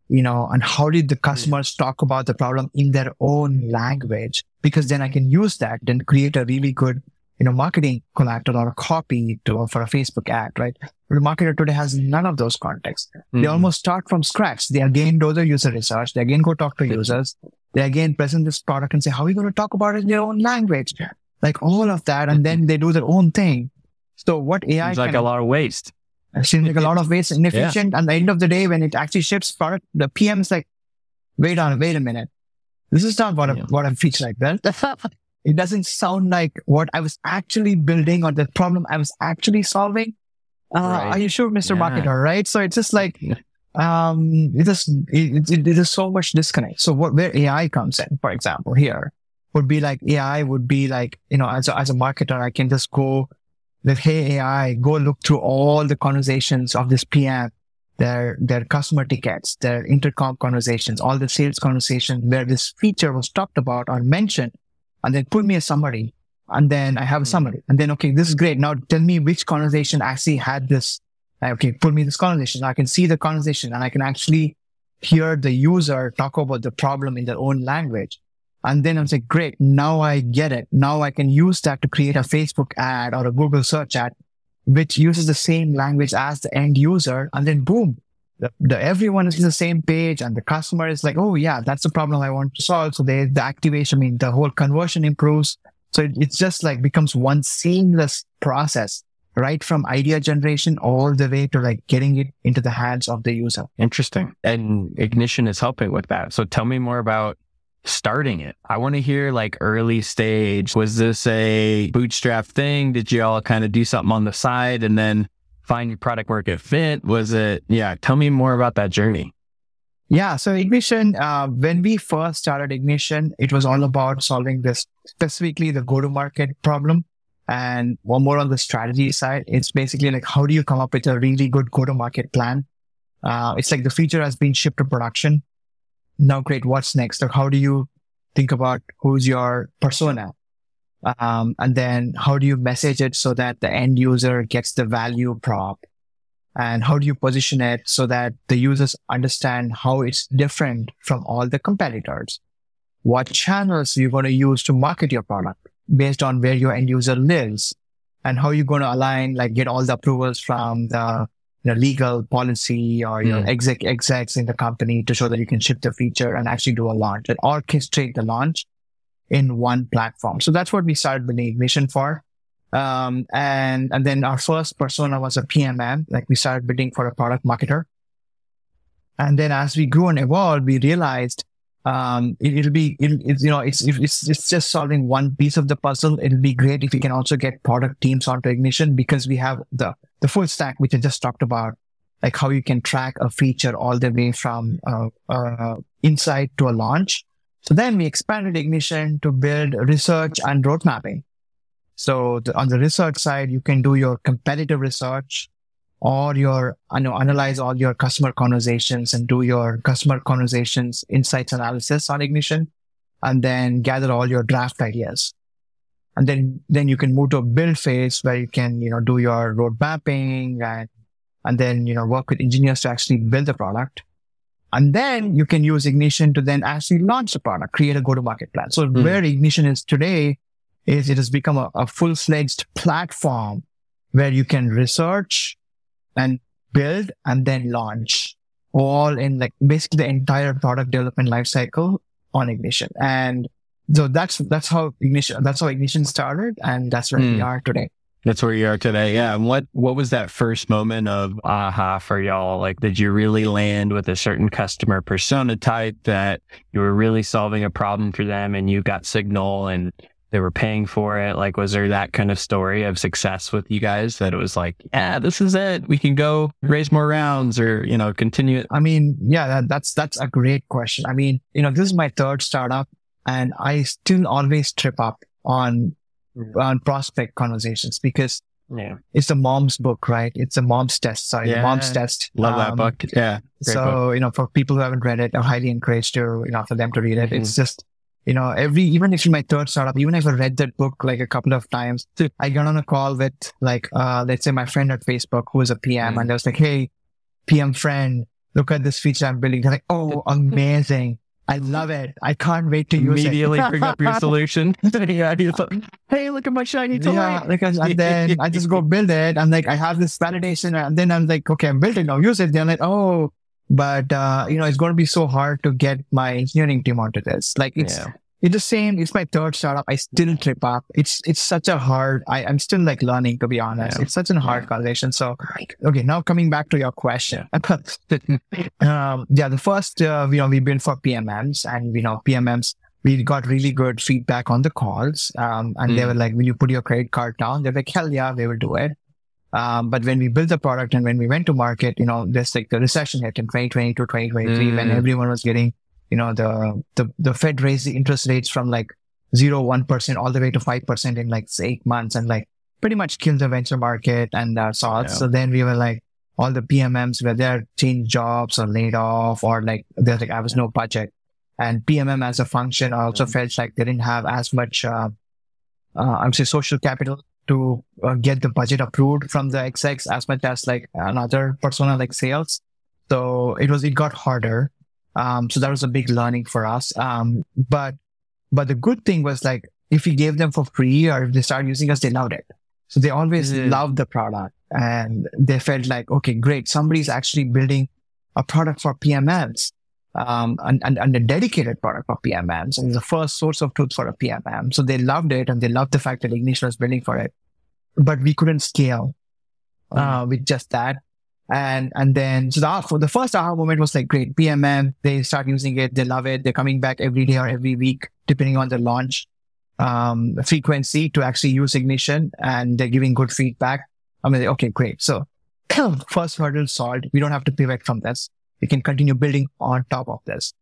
you know, and how did the hmm. customers talk about the problem in their own language? Because then I can use that, and create a really good, you know, marketing collateral or a copy to, for a Facebook ad, right? The marketer today has none of those contexts. Mm-hmm. They hmm. almost start from scratch. They again do the user research. They again go talk to users. They again present this product and say, how are we going to talk about it in their own language? Like all of that. And then they do their own thing. So what AI seems like a lot of waste. It seems like a lot of waste, inefficient. Yeah. And at the end of the day, when it actually ships product, the PM is like, wait on, wait a minute. This is not what, yeah. a, what a feature like that. it doesn't sound like what I was actually building or the problem I was actually solving. Uh, right. Are you sure, Mr. Yeah. Marketer? Right. So it's just like, um, it is, it, it, it is so much disconnect. So what, where AI comes in, for example, here would be like AI would be like, you know, as a, as a marketer, I can just go that, Hey, AI, go look through all the conversations of this PM, their, their customer tickets, their intercom conversations, all the sales conversations where this feature was talked about or mentioned and then put me a summary. And then I have a hmm. summary and then, okay, this is great. Now tell me which conversation actually had this. Okay, put me this conversation. I can see the conversation and I can actually hear the user talk about the problem in their own language. And then I'm like, great. Now I get it. Now I can use that to create a Facebook ad or a Google search ad, which uses the same language as the end user. And then boom, the, the, everyone is on the same page and the customer is like, oh yeah, that's the problem I want to solve. So they, the activation, I mean, the whole conversion improves. So it, it's just like becomes one seamless process, right from idea generation all the way to like getting it into the hands of the user. Interesting. And Ignition is helping with that. So tell me more about starting it. I want to hear like early stage. Was this a bootstrap thing? Did you all kind of do something on the side and then find your product market fit? Was it, yeah, tell me more about that journey. Yeah. So Ignition, uh, when we first started Ignition, it was all about solving this specifically the go to market problem. And one more on the strategy side, it's basically like, how do you come up with a really good go to market plan? Uh, it's like the feature has been shipped to production now great what's next? Like how do you think about who's your persona? Um, and then how do you message it so that the end user gets the value prop? And how do you position it so that the users understand how it's different from all the competitors? What channels you're going to use to market your product based on where your end user lives? And how you're going to align like get all the approvals from the you know, legal policy or your mm. exec execs in the company to show that you can ship the feature and actually do a launch and orchestrate the launch in one platform. So that's what we started building Ignition for. Um, and, and then our first persona was a PMM, like we started building for a product marketer. And then as we grew and evolved, we realized, um, it, will be, it, you know, it's, it's, it's just solving one piece of the puzzle. It'll be great if we can also get product teams onto Ignition because we have the the full stack, which I just talked about, like how you can track a feature all the way from uh, uh, insight to a launch. So then we expanded Ignition to build research and road mapping. So the, on the research side, you can do your competitive research or your, you know, analyze all your customer conversations and do your customer conversations insights analysis on Ignition and then gather all your draft ideas. And then then you can move to a build phase where you can you know do your road mapping and and then you know work with engineers to actually build the product. And then you can use ignition to then actually launch the product create a go to market plan. So mm. where ignition is today is it has become a, a full-fledged platform where you can research and build and then launch all in like basically the entire product development lifecycle on ignition and so that's that's how ignition that's how ignition started and that's where mm. we hmm. are today That's where you are today. Yeah. And what, what was that first moment of aha for y'all? Like, did you really land with a certain customer persona type that you were really solving a problem for them and you got signal and they were paying for it? Like, was there that kind of story of success with you guys that it was like, yeah, this is it. We can go raise more rounds or, you know, continue it? I mean, yeah, that, that's, that's a great question. I mean, you know, this is my third startup and I still always trip up on on prospect conversations because Yeah. it's a mom's book, right? It's a mom's test. Sorry, Yeah. mom's test. Love that Um, book. Yeah. Great so book. you know, for people who haven't read it, I highly encourage to you know for them to read it. Mhm. It's just you know every even if it's my third startup, even if I read that book like a couple of times, I got on a call with like uh let's say my friend at Facebook who is a PM, Mhm. and I was like, hey, PM friend, look at this feature I'm building. They're like, oh, amazing. I love it. I can't wait to use it. Immediately bring up your solution. yeah, hey, look at my shiny toy. Yeah, because and then I just go build it. I'm like, I have this validation, and then I'm like, okay, I'm building now. Use it. They're like, oh, but uh, you know, it's going to be so hard to get my engineering team onto this. Like, it's Yeah. it's the same. It's my third startup. I still trip up. It's it's such a hard. I I'm still like learning to be honest. Yeah. It's such a hard conversation. So okay, now coming back to your question. um, yeah, the first uh, you know we've been for PMMs, and you know PMMs we got really good feedback on the calls. Um, and they Mm. were like, "Will you put your credit card down?" They're like, "Hell yeah, we will do it." Um, but when we built the product and when we went to market, you know, there's like the recession hit in 2020 to 2023 when Mm. everyone was getting, you know, the, the, the Fed raised the interest rates from like zero, 1% all the way to 5% in like eight months and like pretty much killed the venture market and uh, saw. Yeah. So then we were like, all the PMMs were there, changed jobs or laid off or like, there's like, I was no budget. And PMM as a function also felt like they didn't have as much, uh, uh, I would say social capital to uh, get the budget approved from the execs as much as like another persona like sales. So it was, it got harder. Um, so that was a big learning for us. Um, but, but the good thing was like, if we gave them for free or if they started using us, they loved it. So they always Mhm. loved the product and they felt like, okay, great. Somebody's actually building a product for PMMs. Um, and, and, and a dedicated product for PMMs and the first source of truth for a PMM. So they loved it and they loved the fact that Ignition was building for it, but we couldn't scale, uh, with just that. And, and then, so the, for the first aha moment was like, great, PMM, they start using it. They love it. They're coming back every day or every week, depending on the launch, um, frequency to actually use Ignition and they're giving good feedback. I mean, okay, great. So first hurdle solved. We don't have to pivot from this. We can continue building on top of this.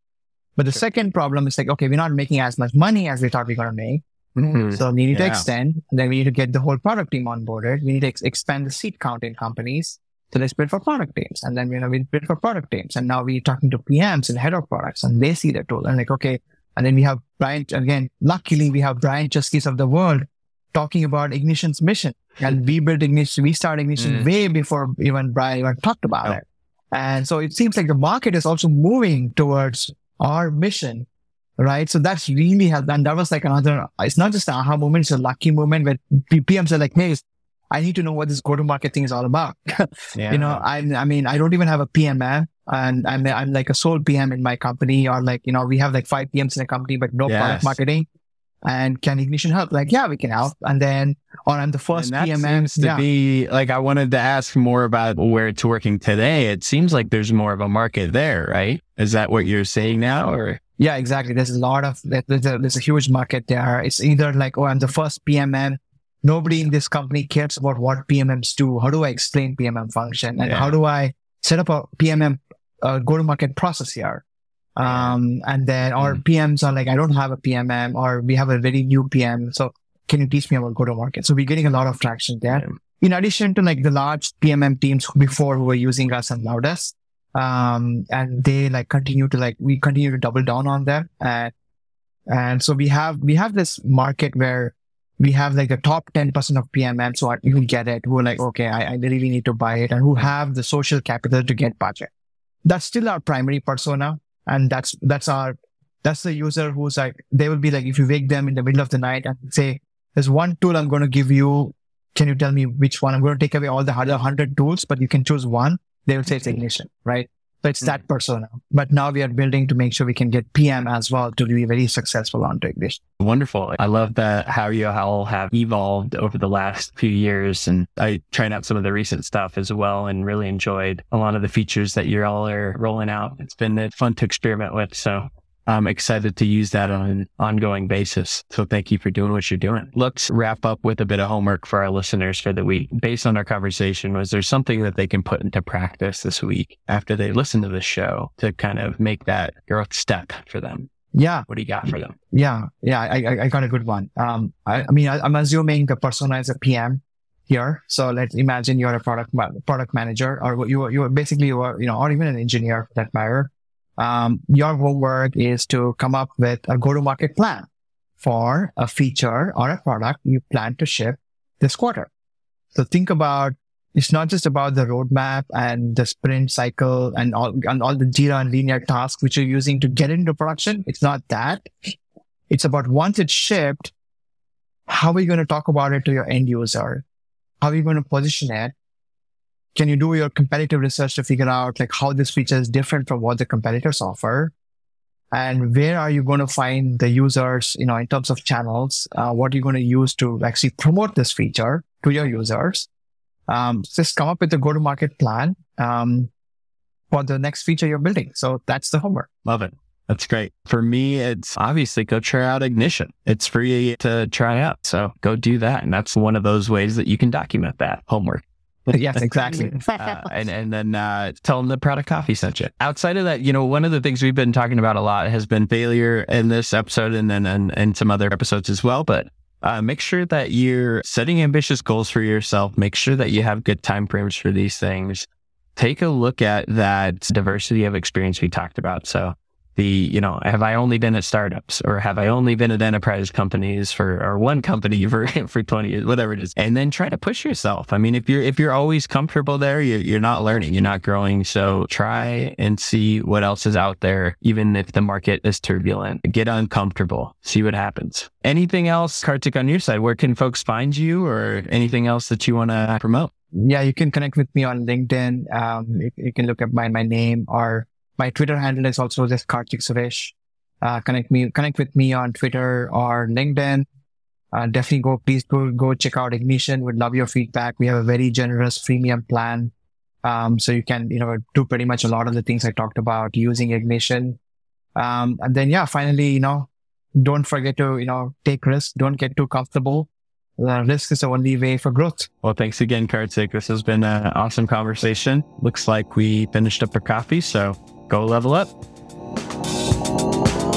But the second problem is like, okay, we're not making as much money as we thought we are going to make. Mhm. So we need to Yeah. extend. Then we need to get the whole product team on boarded. We need to ex- expand the seat count in companies. So let's build for product teams. And then, you know, we build for product teams. And now we're talking to PMs and head of products and they see the tool and like, okay. And then we have Brian, again, luckily we have Brian Chesky's of the world talking about Ignition's mission. And we built Ignition, we started Ignition Mm. way before even Brian even talked about Oh. it. And so it seems like the market is also moving towards our mission right? So that's really helped. And that was like another, it's not just an aha moment, it's a lucky moment where PMs are like, hey, I need to know what this go to market thing is all about. Yeah. You know, I, I mean, I don't even have a PMM eh? and I'm, I'm like a sole PM in my company or like, you know, we have like five PMs in a company, but no Yes. product marketing. And can Ignition help? Like, yeah, we can help. And then, or I'm the first and that PMM. seems to yeah. be like I wanted to ask more about where it's working today. It seems like there's more of a market there, right? Is that what you're saying now, or Yeah, exactly. There's a lot of there's a, there's a huge market there. It's either like, oh, I'm the first PMM. Nobody in this company cares about what PMMs do. How do I explain PMM function, and Yeah. how do I set up a PMM uh, go-to-market process here? Um, and then our Mm. PMs are like, I don't have a PMM, or we have a very new PM. So can you teach me about go-to-market? So we're getting a lot of traction there. Yeah. In addition to like the large PMM teams before who were using us and us, um, and they like continue to like we continue to double down on them, and and so we have we have this market where we have like the top ten percent of PMMs So you get it, who are like okay, I, I really need to buy it, and who have the social capital to get budget. That's still our primary persona, and that's that's our that's the user who's like they will be like if you wake them in the middle of the night and say there's one tool I'm going to give you. Can you tell me which one? I'm going to take away all the other hundred tools, but you can choose one. They will say it's ignition, right? So it's mm that persona. But now we are building to make sure we can get PM as well to be very successful on this. Wonderful. I love that how you all have evolved over the last few years. And I tried out some of the recent stuff as well and really enjoyed a lot of the features that you all are rolling out. It's been fun to experiment with. So I'm excited to use that on an ongoing basis. So thank you for doing what you're doing. Let's wrap up with a bit of homework for our listeners for the week. Based on our conversation, was there something that they can put into practice this week after they listen to the show to kind of make that growth step for them? Yeah. What do you got for them? Yeah. Yeah. I, I got a good one. Um, I, I mean, I, am assuming the persona is a PM here. So let's imagine you're a product, product manager or you, you basically, you are, you know, or even an engineer for that matter um, your homework is to come up with a go-to-market plan for a feature or a product you plan to ship this quarter. So think about it's not just about the roadmap and the sprint cycle and all and all the Jira and linear tasks which you're using to get into production. It's not that. It's about once it's shipped, how are you going to talk about it to your end user? How are you going to position it? Can you do your competitive research to figure out like how this feature is different from what the competitors offer? And where are you going to find the users, you know, in terms of channels? Uh, what are you going to use to actually promote this feature to your users? Um, just come up with a go to market plan, um, for the next feature you're building. So that's the homework. Love it. That's great. For me, it's obviously go try out Ignition. It's free to try out. So go do that. And that's one of those ways that you can document that homework. yes, exactly. uh, and and then uh, tell them the product coffee sent you. Outside of that, you know, one of the things we've been talking about a lot has been failure in this episode, and then and, and some other episodes as well. But uh, make sure that you're setting ambitious goals for yourself. Make sure that you have good time frames for these things. Take a look at that diversity of experience we talked about. So the, you know, have I only been at startups or have I only been at enterprise companies for, or one company for, for 20 years, whatever it is. And then try to push yourself. I mean, if you're, if you're always comfortable there, you're, you're not learning, you're not growing. So try and see what else is out there, even if the market is turbulent. Get uncomfortable, see what happens. Anything else, Karthik, on your side? Where can folks find you or anything else that you want to promote? Yeah, you can connect with me on LinkedIn. Um, you, you can look up my, my name or my Twitter handle is also just Karthik Suresh. Uh, connect me, connect with me on Twitter or LinkedIn. Uh, definitely go, please go, go check out Ignition. Would love your feedback. We have a very generous freemium plan. Um, so you can, you know, do pretty much a lot of the things I talked about using Ignition. Um, and then, yeah, finally, you know, don't forget to, you know, take risks. Don't get too comfortable. The risk is the only way for growth. Well, thanks again, Karthik. This has been an awesome conversation. Looks like we finished up our coffee. So Go level up.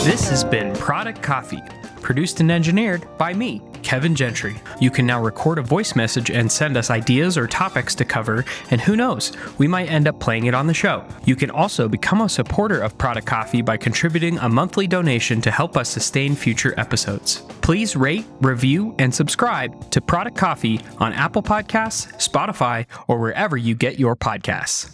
This has been Product Coffee, produced and engineered by me, Kevin Gentry. You can now record a voice message and send us ideas or topics to cover, and who knows, we might end up playing it on the show. You can also become a supporter of Product Coffee by contributing a monthly donation to help us sustain future episodes. Please rate, review, and subscribe to Product Coffee on Apple Podcasts, Spotify, or wherever you get your podcasts.